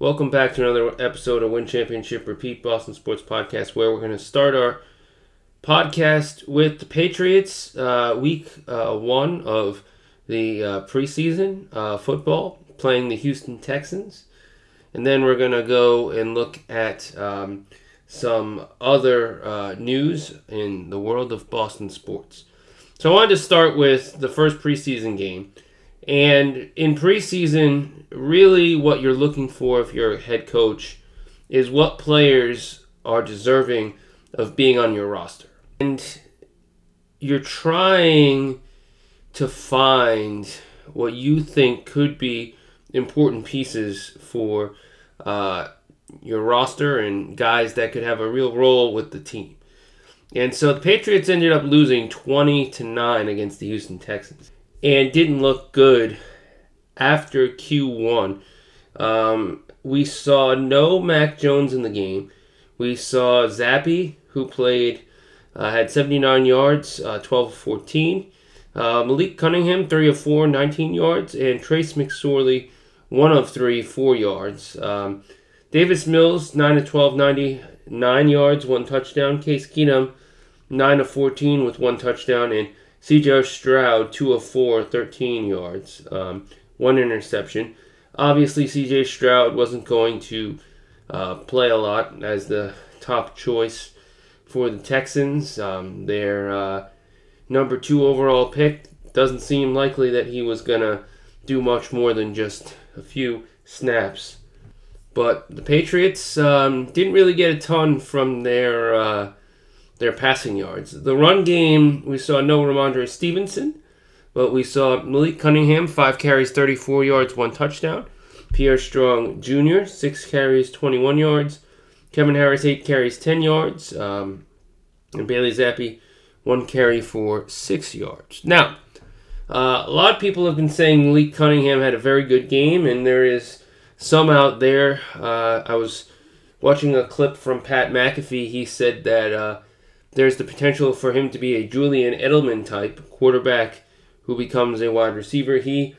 Welcome back to another episode of Win Championship Repeat Boston Sports Podcast, where we're going to start our podcast with the Patriots, uh, week uh, one of the uh, preseason uh, football, playing the Houston Texans. And then we're going to go and look at um, some other uh, news in the world of Boston sports. So I wanted to start with the first preseason game. And in preseason, really what you're looking for if you're a head coach is what players are deserving of being on your roster. And you're trying to find what you think could be important pieces for uh, your roster and guys that could have a real role with the team. And so the Patriots ended up losing 20 to 9 against the Houston Texans and didn't look good after Q1. Um, we saw no Mac Jones in the game. We saw Zappe, who played, uh, had 79 yards, uh, 12 14. Uh, Malik Cunningham, 3 of 4, 19 yards. And Trace McSorley, 1 of 3, 4 yards. Um, Davis Mills, 9 of 12, 99 yards, 1 touchdown. Case Keenum, 9 of 14 with 1 touchdown. And CJ Stroud, 2 of 4, 13 yards, um, 1 interception. Obviously, CJ Stroud wasn't going to uh, play a lot as the top choice for the Texans. Um, their uh, number two overall pick doesn't seem likely that he was going to do much more than just a few snaps. But the Patriots um, didn't really get a ton from their uh, their passing yards. The run game, we saw no Rhamondre Stevenson, but we saw Malik Cunningham, five carries, 34 yards, one touchdown. Pierre Strong Jr., six carries, 21 yards. Kevin Harris, eight carries, 10 yards. Um, and Bailey Zappe, one carry for six yards. Now, uh, a lot of people have been saying Malik Cunningham had a very good game, and there is some out there. Uh, I was watching a clip from Pat McAfee. He said that uh, there's the potential for him to be a Julian Edelman type quarterback who becomes a wide receiver. He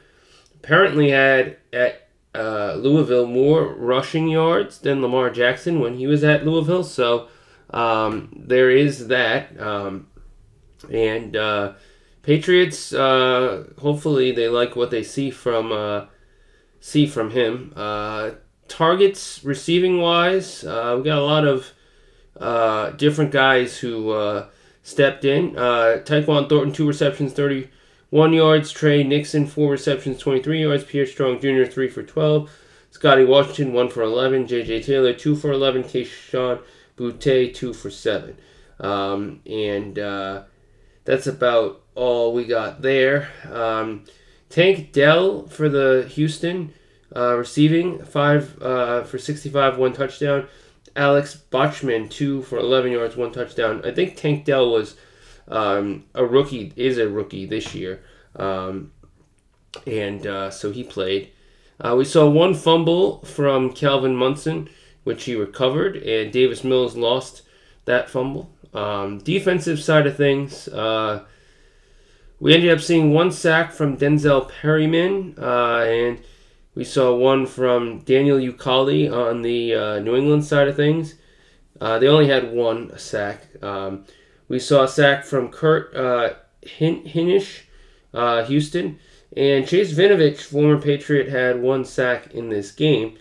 apparently had at uh, Louisville more rushing yards than Lamar Jackson when he was at Louisville. So um, there is that. Um, and uh, Patriots, uh, hopefully, they like what they see from uh, see from him. Uh, targets receiving wise, uh, we got a lot of uh, different guys who uh, stepped in. Uh, Tyquan Thornton, two receptions, 31 yards. Tre Nixon, four receptions, 23 yards. Pierre Strong Jr., three for 12. Scotty Washington, one for 11. J.J. Taylor, two for 11. Kayshon Boutte, two for seven. Um, and uh, that's about all we got there. Um, Tank Dell for the Houston uh, receiving, five uh, for 65, one touchdown. Alex Bachman, two for 11 yards, one touchdown. I think Tank Dell was um, a rookie, is a rookie this year. Um, and uh, so he played. Uh, we saw one fumble from Calvin Munson, which he recovered, and Davis Mills lost that fumble. Um, defensive side of things, uh, we ended up seeing one sack from Denzel Perryman, uh, and we saw one from Daniel Ekuale on the uh, New England side of things. Uh, they only had one sack. Um, we saw a sack from Kurt uh, uh, Houston. And Chase Winovich, former Patriot, had one sack in this game.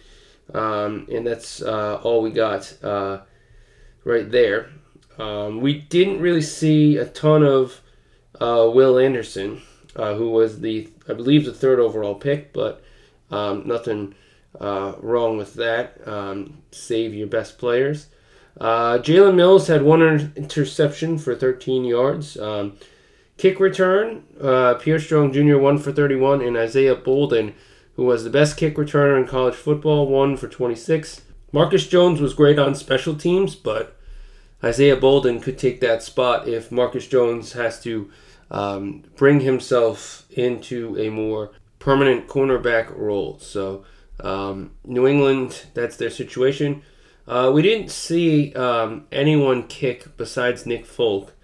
Um, and that's uh, all we got uh, right there. Um, we didn't really see a ton of uh, Will Anderson, who was the, I believe, the third overall pick, but um, nothing uh, wrong with that. Um, save your best players. Uh, Jalen Mills had one interception for 13 yards. Um, kick return, uh, Pierre Strong Jr. one for 31, and Isaiah Bolden, who was the best kick returner in college football, one for 26. Marcus Jones was great on special teams, but Isaiah Bolden could take that spot if Marcus Jones has to um, bring himself into a more permanent cornerback role. So um, New England, that's their situation. Uh, we didn't see um, anyone kick besides Nick Folk.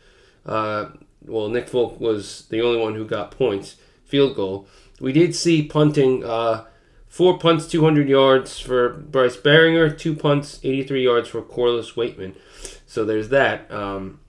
Uh, well, Nick Folk was the only one who got points, field goal. We did see punting. Uh, four punts, 200 yards for Bryce Baringer, two punts, 83 yards for Corliss Waitman. So there's that. Um,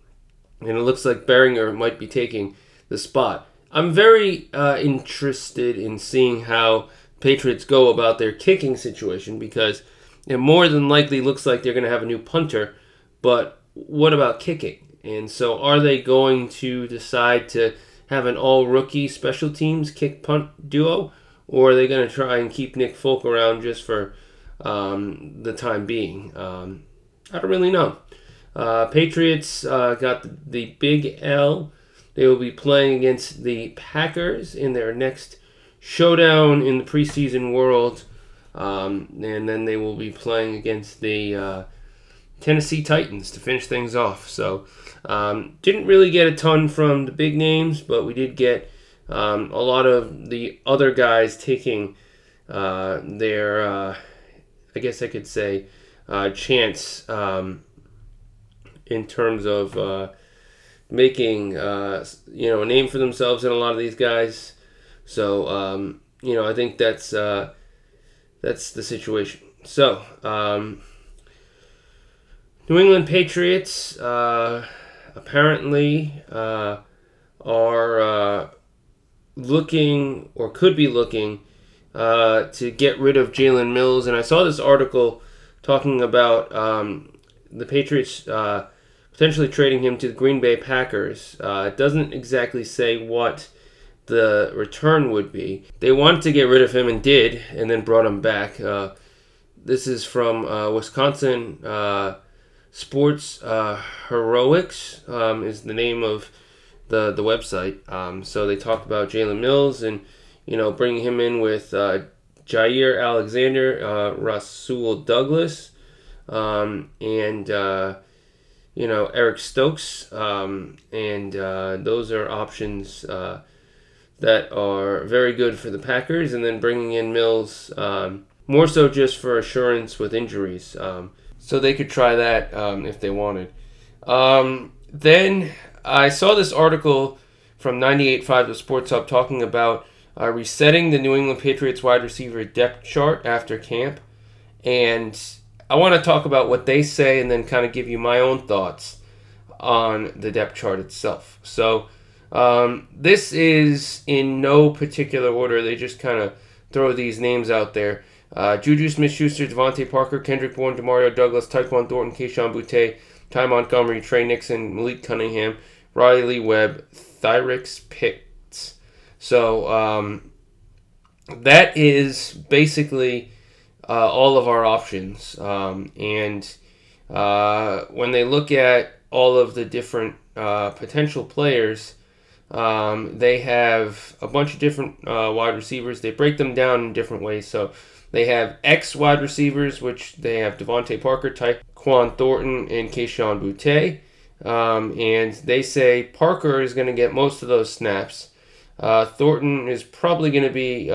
and it looks like Baringer might be taking the spot. I'm very uh, interested in seeing how Patriots go about their kicking situation because it more than likely looks like they're going to have a new punter. But what about kicking? And so, are they going to decide to have an all rookie special teams kick punt duo? Or are they going to try and keep Nick Folk around just for um, the time being? Um, I don't really know. Uh, Patriots uh, got the, the big L. They will be playing against the Packers in their next showdown in the preseason world. Um, and then they will be playing against the uh, Tennessee Titans to finish things off. So, um, didn't really get a ton from the big names, but we did get um, a lot of the other guys taking uh, their, uh, I guess I could say, uh, chance um, in terms of uh, making uh, you know a name for themselves in a lot of these guys. So um, you know I think that's uh, that's the situation. So um, New England Patriots uh, apparently are looking or could be looking uh, to get rid of Jalen Mills. And I saw this article talking about um, the Patriots uh, potentially trading him to the Green Bay Packers. Uh, it doesn't exactly say what the return would be. They wanted to get rid of him and did, and then brought him back. Uh, this is from uh, Wisconsin uh, Sports Heroics, um, is the name of the the website. Um, so they talk about Jalen Mills and you know bringing him in with uh, Jaire Alexander, uh, Rasul Douglas, um, and uh, you know Eric Stokes, um, and uh, those are options uh, that are very good for the Packers. And then bringing in Mills um, more so just for assurance with injuries. Um, so they could try that um, if they wanted. Um, then I saw this article from 98.5 The Sports Hub talking about uh, resetting the New England Patriots wide receiver depth chart after camp. And I want to talk about what they say and then kind of give you my own thoughts on the depth chart itself. So, um, this is in no particular order. They just kind of throw these names out there. Uh, Juju Smith Schuster, DeVante Parker, Kendrick Bourne, Demario Douglas, Tyquan Thornton, Kayshon Boutte, Ty Montgomery, Tre Nixon, Malik Cunningham, Riley Webb, Tyrix Pitts. So um, that is basically uh, all of our options. Um, and uh, when they look at all of the different uh, potential players, um, they have a bunch of different uh, wide receivers. They break them down in different ways. So they have X wide receivers, which they have DeVante Parker, Tyquan Thornton, and Kayshon Boutte. Um, and they say Parker is going to get most of those snaps. Uh, Thornton is probably going to be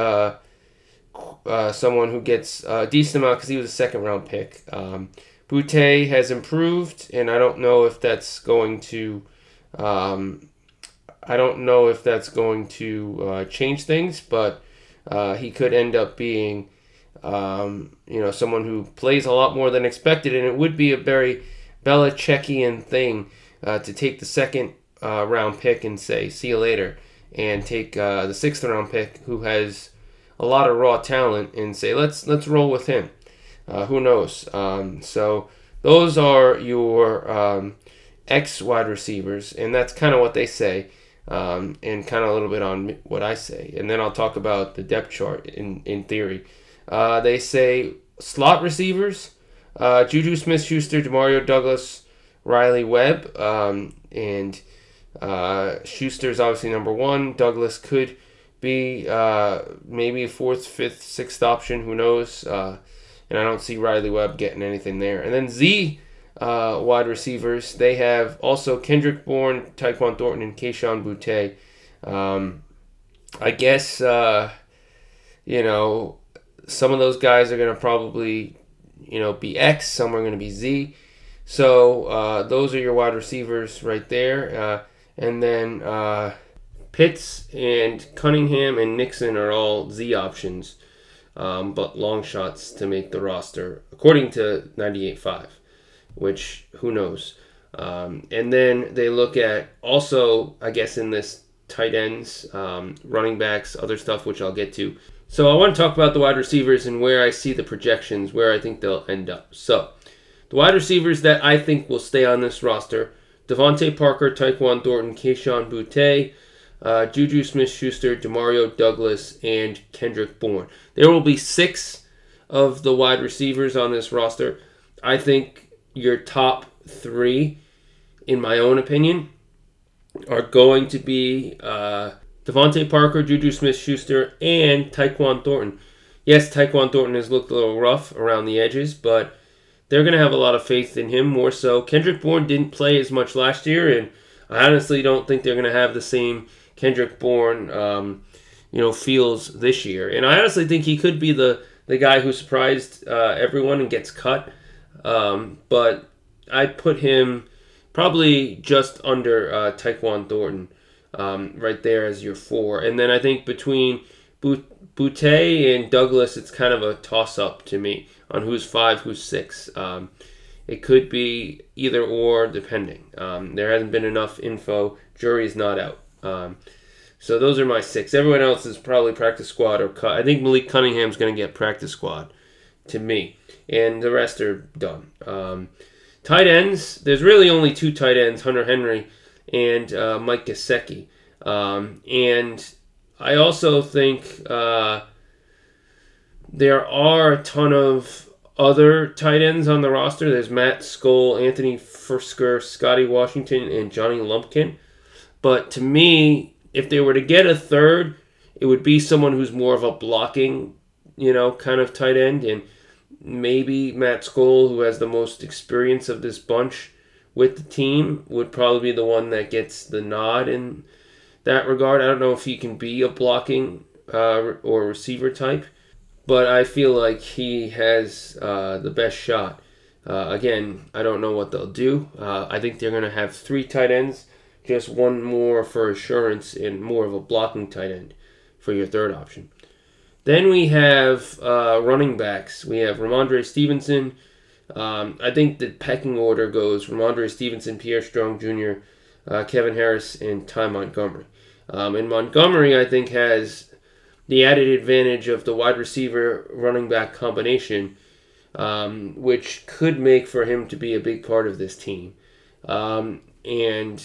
uh, someone who gets a decent amount because he was a second round pick. Um, Boutte has improved, and I don't know if that's going to. Um, I don't know if that's going to uh, change things, but uh, he could end up being, um, you know, someone who plays a lot more than expected, and it would be a very Belichickian thing uh, to take the second uh, round pick and say, see you later, and take uh, the sixth round pick who has a lot of raw talent and say, let's let's roll with him. Uh, who knows? Um, so those are your um, X wide receivers, and that's kind of what they say. Um, and kind of a little bit on what I say, and then I'll talk about the depth chart in in theory. Uh, they say slot receivers uh, Juju Smith Schuster, Demario Douglas, Riley Webb, um, and uh, Schuster's obviously number one. Douglas could be uh, maybe a fourth, fifth, sixth option. Who knows? Uh, and I don't see Riley Webb getting anything there. And then Z uh, wide receivers, they have also Kendrick Bourne, Tyquan Thornton, and Kayshon Boutte. Um, I guess, uh, you know, some of those guys are going to probably you know, be X, some are going to be Z. So uh, those are your wide receivers right there. Uh, and then uh, Pitts and Cunningham and Nixon are all Z options. um, but long shots to make the roster, according to 98.5, which who knows. Um, and then they look at also, I guess, in this tight ends, um, running backs, other stuff, which I'll get to. So I want to talk about the wide receivers and where I see the projections, where I think they'll end up. So the wide receivers that I think will stay on this roster DeVante Parker, Tyquan Thornton, Kayshon Boutte, uh, Juju Smith Schuster, Demario Douglas, and Kendrick Bourne. There will be six of the wide receivers on this roster. I think your top three, in my own opinion, are going to be uh, DeVante Parker, Juju Smith Schuster, and Tyquan Thornton. Yes, Tyquan Thornton has looked a little rough around the edges, but they're going to have a lot of faith in him more so. Kendrick Bourne didn't play as much last year, and I honestly don't think they're going to have the same Kendrick Bourne, um, you know, feels this year. And I honestly think he could be the the guy who surprised uh, everyone and gets cut. Um, but I put him probably just under uh, Tyquan Thornton, um, right there as your four. And then I think between Boutte and Douglas, it's kind of a toss up to me on who's five, who's six. Um, it could be either or, depending. Um, there hasn't been enough info. Jury's not out. Um, so those are my six. Everyone else is probably practice squad or cut. I think Malik Cunningham's going to get practice squad to me, and the rest are done. Um, tight ends, there's really only two tight ends, Hunter Henry and uh, Mike Gesicki. Um, and I also think uh, there are a ton of other tight ends on the roster. There's Matt Sokol, Anthony Firkser, Scotty Washington, and Johnny Lumpkin. But to me, if they were to get a third, it would be someone who's more of a blocking, you know, kind of tight end. And maybe Matt Sokol, who has the most experience of this bunch with the team, would probably be the one that gets the nod in that regard. I don't know if he can be a blocking uh, or receiver type, but I feel like he has uh, the best shot. Uh, again, I don't know what they'll do. Uh, I think they're going to have three tight ends, just one more for assurance and more of a blocking tight end for your third option. Then we have uh, running backs. We have Rhamondre Stevenson. Um, I think the pecking order goes Rhamondre Stevenson, Pierre Strong Jr., uh, Kevin Harris, and Ty Montgomery. Um, and Montgomery, I think, has the added advantage of the wide receiver running back combination, um, which could make for him to be a big part of this team. Um, and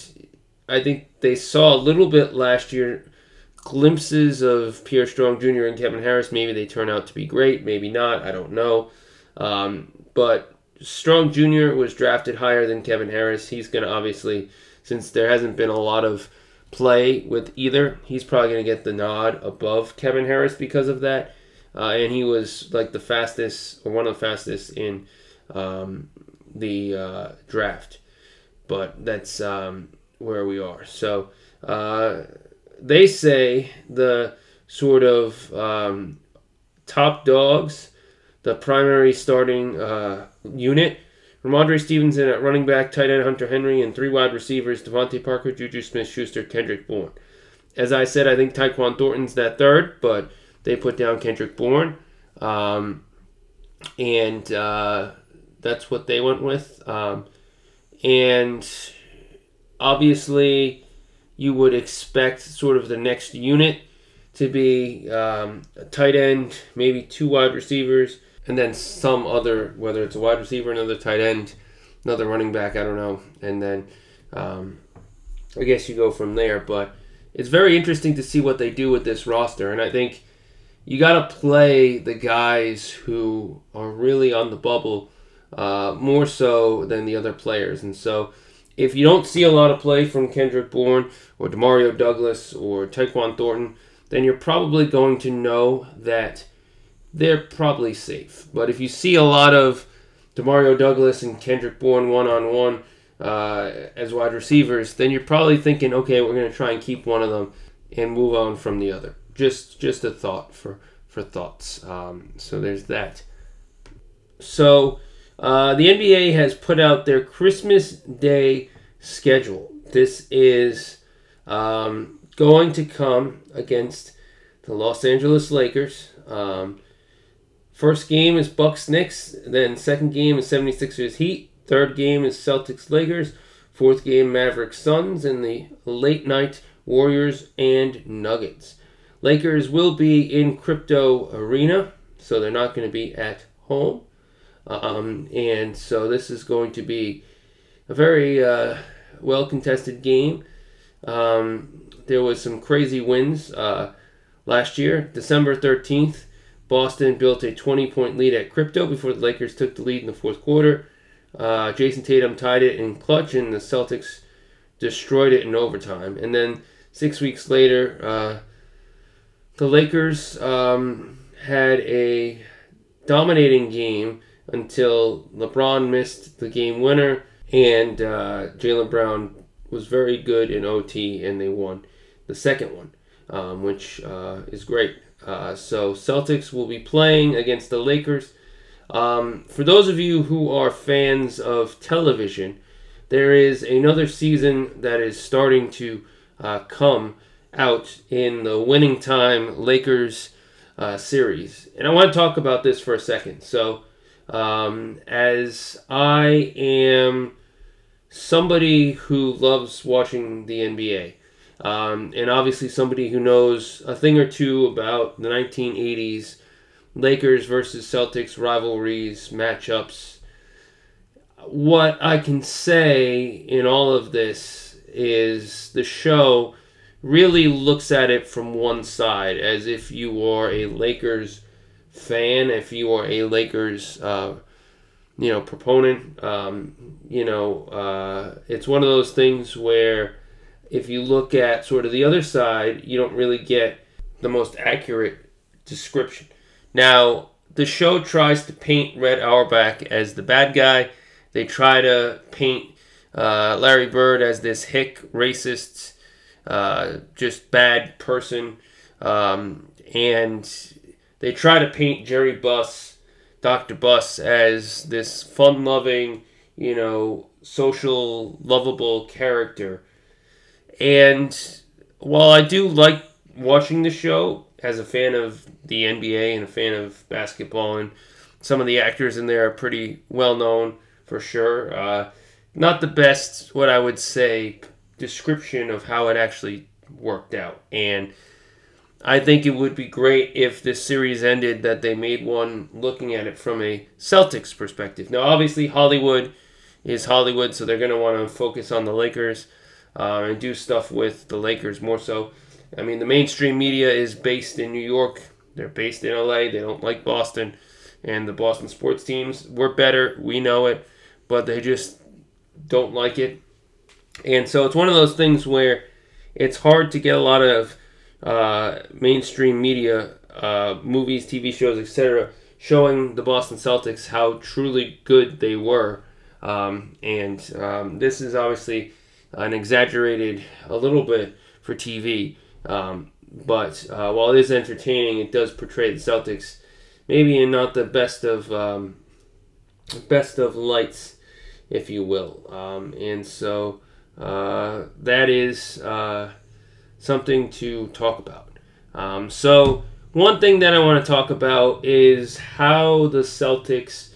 I think they saw a little bit last year glimpses of Pierre Strong Jr. and Kevin Harris. Maybe they turn out to be great, maybe not. I don't know. Um, but Strong Jr. was drafted higher than Kevin Harris. He's going to obviously, since there hasn't been a lot of play with either, he's probably going to get the nod above Kevin Harris because of that. Uh, and he was like the fastest, or one of the fastest in um, the uh, draft. But that's um, where we are. So, uh, they say the sort of um, top dogs, the primary starting uh, unit. Rhamondre Stevenson at running back, tight end Hunter Henry, and three wide receivers DeVante Parker, Juju Smith Schuster, Kendrick Bourne. As I said, I think Tyquan Thornton's that third, but they put down Kendrick Bourne. Um, and uh, that's what they went with. Um, and obviously, you would expect sort of the next unit to be um, a tight end, maybe two wide receivers, and then some other, whether it's a wide receiver, another tight end, another running back, I don't know. And then um, I guess you go from there. But it's very interesting to see what they do with this roster. And I think you got to play the guys who are really on the bubble uh, more so than the other players. And so if you don't see a lot of play from Kendrick Bourne or Demario Douglas or Tyquan Thornton, then you're probably going to know that they're probably safe. But if you see a lot of Demario Douglas and Kendrick Bourne one on one as wide receivers, then you're probably thinking, okay, we're going to try and keep one of them and move on from the other. Just just a thought for for thoughts. Um, so there's that. So uh, the NBA has put out their Christmas Day schedule. This is um, going to come against the Los Angeles Lakers. Um, First game is Bucks Knicks. Then second game is 76ers Heat. Third game is Celtics Lakers. Fourth game Mavericks Suns. And the late night Warriors and Nuggets. Lakers will be in Crypto Arena, so they're not going to be at home. Um, and so this is going to be a very uh, well contested game. Um, there was some crazy wins uh, last year. December 13th, Boston built a 20 point lead at Crypto before the Lakers took the lead in the fourth quarter. Uh, Jayson Tatum tied it in clutch, and the Celtics destroyed it in overtime. And then six weeks later, uh, the Lakers um, had a dominating game until LeBron missed the game winner, and uh, Jaylen Brown was very good in OT, and they won the second one, um, which uh, is great. Uh, so Celtics will be playing against the Lakers. Um, for those of you who are fans of television, there is another season that is starting to uh, come out in the winning time Lakers uh, series. And I want to talk about this for a second. So, um, as I am somebody who loves watching the NBA, um, and obviously somebody who knows a thing or two about the 1980s Lakers versus Celtics rivalries, matchups. What I can say in all of this is the show really looks at it from one side as if you are a Lakers fan, if you are a Lakers, uh, you know, proponent. Um, you know, uh, it's one of those things where if you look at sort of the other side, you don't really get the most accurate description. Now, the show tries to paint Red Auerbach as the bad guy. They try to paint uh, Larry Bird as this hick, racist, uh, just bad person. Um, and they try to paint Jerry Buss, Dr. Buss, as this fun loving, you know, social, lovable character. And while I do like watching the show as a fan of the NBA and a fan of basketball, and some of the actors in there are pretty well known for sure. Uh, not the best, what I would say, description of how it actually worked out. And I think it would be great if this series ended that they made one looking at it from a Celtics perspective. Now, obviously, Hollywood is Hollywood, so they're going to want to focus on the Lakers uh, and do stuff with the Lakers more so. I mean, the mainstream media is based in New York, they're based in LA, they don't like Boston. And the Boston sports teams, we're better, we know it, but they just don't like it. And so it's one of those things where it's hard to get a lot of uh, mainstream media, uh, movies, TV shows, etc., showing the Boston Celtics how truly good they were. Um, and um, this is obviously an exaggerated a little bit for TV. Um, but uh, while it is entertaining, it does portray the Celtics maybe in not the best of um, best of lights, if you will. Um, and so uh, that is uh, something to talk about. Um, so, one thing that I want to talk about is how the Celtics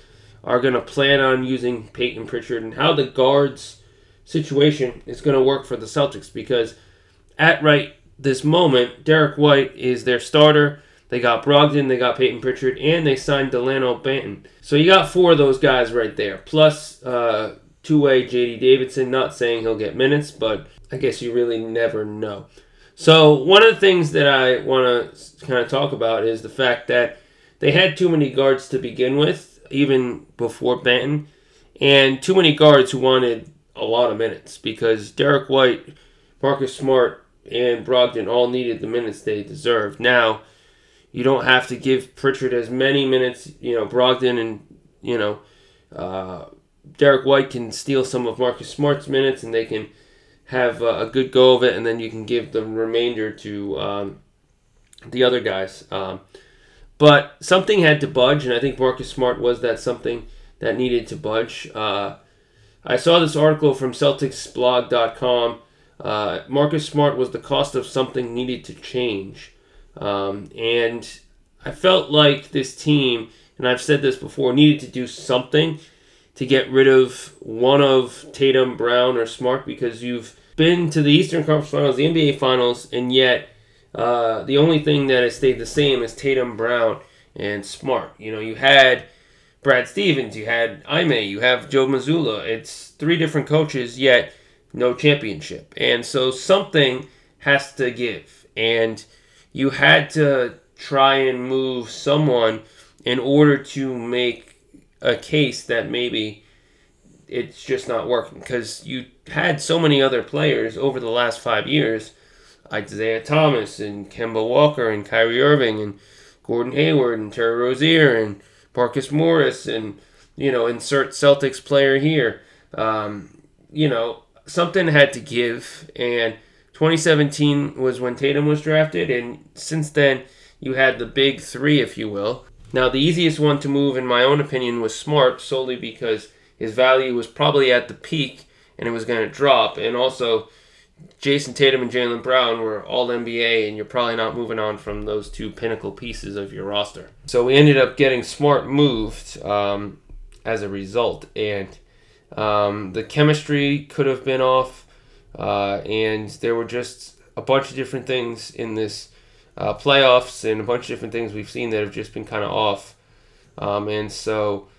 are going to plan on using Peyton Pritchard and how the guards situation is going to work for the Celtics because at right this moment, Derrick White is their starter. They got Brogdon, they got Peyton Pritchard, and they signed Delano Banton. So you got four of those guys right there. Plus, uh, two-way JD Davidson. Not saying he'll get minutes, but I guess you really never know. So one of the things that I want to kind of talk about is the fact that they had too many guards to begin with, even before Banton, and too many guards who wanted a lot of minutes because Derrick White, Marcus Smart, and Brogdon all needed the minutes they deserved. Now, you don't have to give Pritchard as many minutes. You know, Brogdon and you know. Uh, Derrick White can steal some of Marcus Smart's minutes, and they can have a, a good go of it, and then you can give the remainder to um, the other guys. Um, but something had to budge, and I think Marcus Smart was that something that needed to budge. Uh, I saw this article from CelticsBlog.com. Uh, Marcus Smart was the cost of something needed to change. Um, and I felt like this team, and I've said this before, needed to do something to get rid of one of Tatum, Brown, or Smart because you've been to the Eastern Conference Finals, the NBA Finals, and yet uh, the only thing that has stayed the same is Tatum, Brown, and Smart. You know, you had Brad Stevens, you had Ime, you have Joe Mazzulla. It's three different coaches, yet no championship. And so something has to give. And you had to try and move someone in order to make a case that maybe it's just not working because you had so many other players over the last five years Isaiah Thomas and Kemba Walker and Kyrie Irving and Gordon Hayward and Terry Rozier and Marcus Morris and you know insert Celtics player here. Um, you know something had to give, and 2017 was when Tatum was drafted, and since then you had the big three, if you will. Now the easiest one to move, in my own opinion, was Smart solely because his value was probably at the peak and it was going to drop, and also Jayson Tatum and Jaylen Brown were all NBA, and you're probably not moving on from those two pinnacle pieces of your roster. So we ended up getting Smart moved um, as a result, and um, the chemistry could have been off, uh, and there were just a bunch of different things in this uh, playoffs and a bunch of different things we've seen that have just been kind of off. Um, and so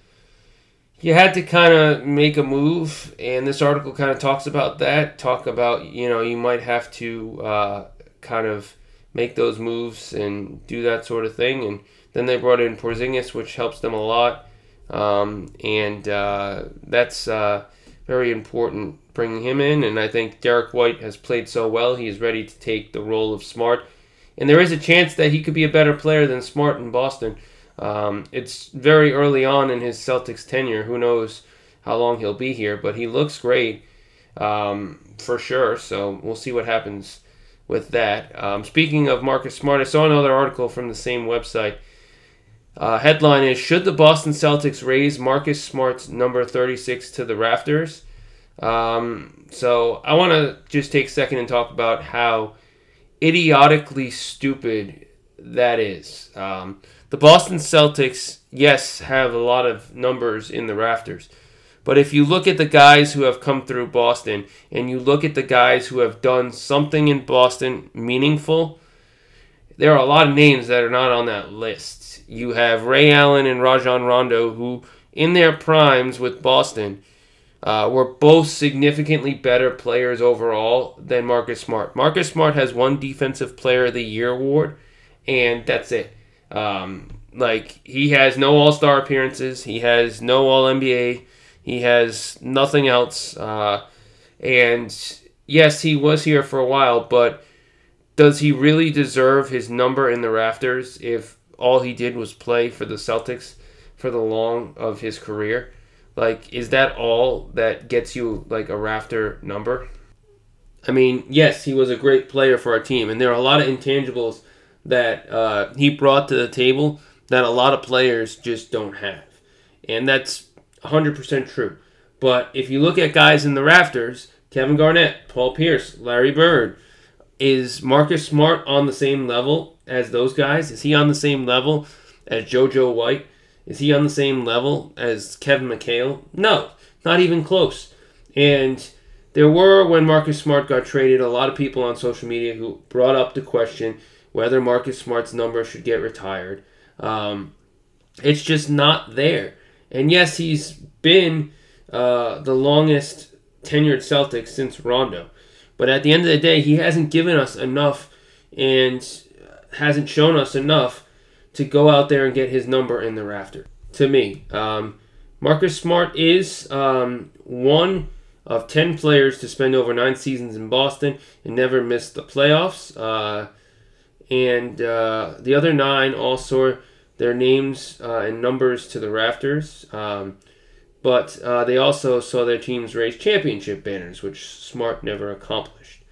you had to kind of make a move, and this article kind of talks about that. Talk about you know you might have to uh, kind of make those moves and do that sort of thing. And then they brought in Porzingis, which helps them a lot, um, and uh, that's uh, very important bringing him in. And I think Derrick White has played so well; he is ready to take the role of Smart, and there is a chance that he could be a better player than Smart in Boston. Um, it's very early on in his Celtics tenure. Who knows how long he'll be here, but he looks great um, for sure. So we'll see what happens with that. Um, speaking of Marcus Smart, I saw another article from the same website. Uh, headline is Should the Boston Celtics raise Marcus Smart's number 36 to the rafters? Um, so I want to just take a second and talk about how idiotically stupid that is. Um, the Boston Celtics, yes, have a lot of numbers in the rafters. But if you look at the guys who have come through Boston and you look at the guys who have done something in Boston meaningful, there are a lot of names that are not on that list. You have Ray Allen and Rajon Rondo, who in their primes with Boston uh, were both significantly better players overall than Marcus Smart. Marcus Smart has one Defensive Player of the Year award, and that's it. Um, like he has no All Star appearances. He has no All NBA. He has nothing else. Uh, and yes, he was here for a while, but does he really deserve his number in the rafters if all he did was play for the Celtics for the long of his career? Like, is that all that gets you like a rafter number? I mean, yes, he was a great player for our team, and there are a lot of intangibles that uh, he brought to the table that a lot of players just don't have. And that's 100% true. But if you look at guys in the rafters, Kevin Garnett, Paul Pierce, Larry Bird, is Marcus Smart on the same level as those guys? Is he on the same level as JoJo White? Is he on the same level as Kevin McHale? No, not even close. And there were, when Marcus Smart got traded, a lot of people on social media who brought up the question whether Marcus Smart's number should get retired. Um, it's just not there. And yes, he's been uh, the longest tenured Celtic since Rondo. But at the end of the day, he hasn't given us enough and hasn't shown us enough to go out there and get his number in the rafter. To me, um, Marcus Smart is um, one of 10 players to spend over nine seasons in Boston and never miss the playoffs. Uh, and uh, the other nine all saw their names uh, and numbers to the rafters. Um, but uh, they also saw their teams raise championship banners, which Smart never accomplished.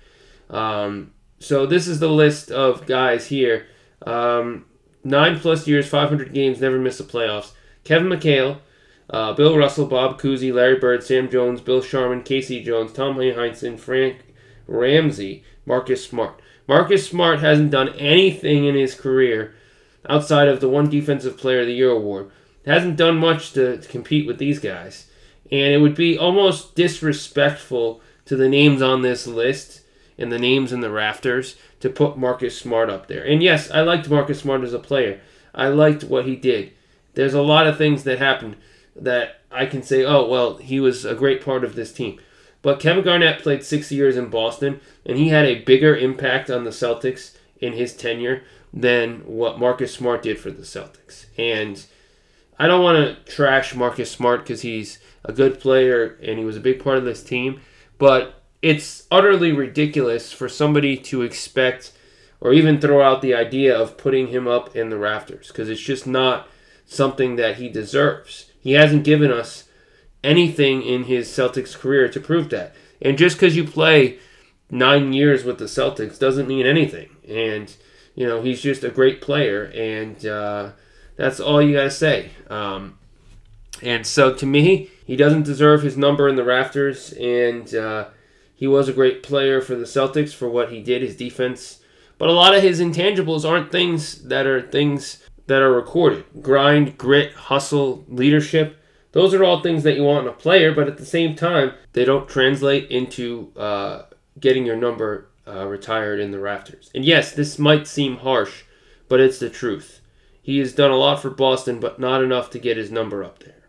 Um, so this is the list of guys here. Um, nine plus years, 500 games, never missed the playoffs. Kevin McHale, uh, Bill Russell, Bob Cousy, Larry Bird, Sam Jones, Bill Sharman, K.C. Jones, Tom Heinsohn, Frank Ramsey, Marcus Smart. Marcus Smart hasn't done anything in his career outside of the one Defensive Player of the Year award. hasn't done much to, to compete with these guys. And it would be almost disrespectful to the names on this list and the names in the rafters to put Marcus Smart up there. And yes, I liked Marcus Smart as a player. I liked what he did. There's a lot of things that happened that I can say, oh, well, he was a great part of this team. But Kevin Garnett played six years in Boston, and he had a bigger impact on the Celtics in his tenure than what Marcus Smart did for the Celtics. And I don't want to trash Marcus Smart because he's a good player and he was a big part of this team, but it's utterly ridiculous for somebody to expect or even throw out the idea of putting him up in the rafters because it's just not something that he deserves. He hasn't given us anything in his Celtics career to prove that. And just because you play nine years with the Celtics doesn't mean anything. And, you know, he's just a great player. And uh, that's all you got to say. Um, and so to me, he doesn't deserve his number in the rafters. And uh, he was a great player for the Celtics for what he did, his defense. But a lot of his intangibles aren't things that are things that are recorded. Grind, grit, hustle, leadership those are all things that you want in a player, but at the same time, they don't translate into uh, getting your number uh, retired in the rafters. And yes, this might seem harsh, but it's the truth. He has done a lot for Boston, but not enough to get his number up there.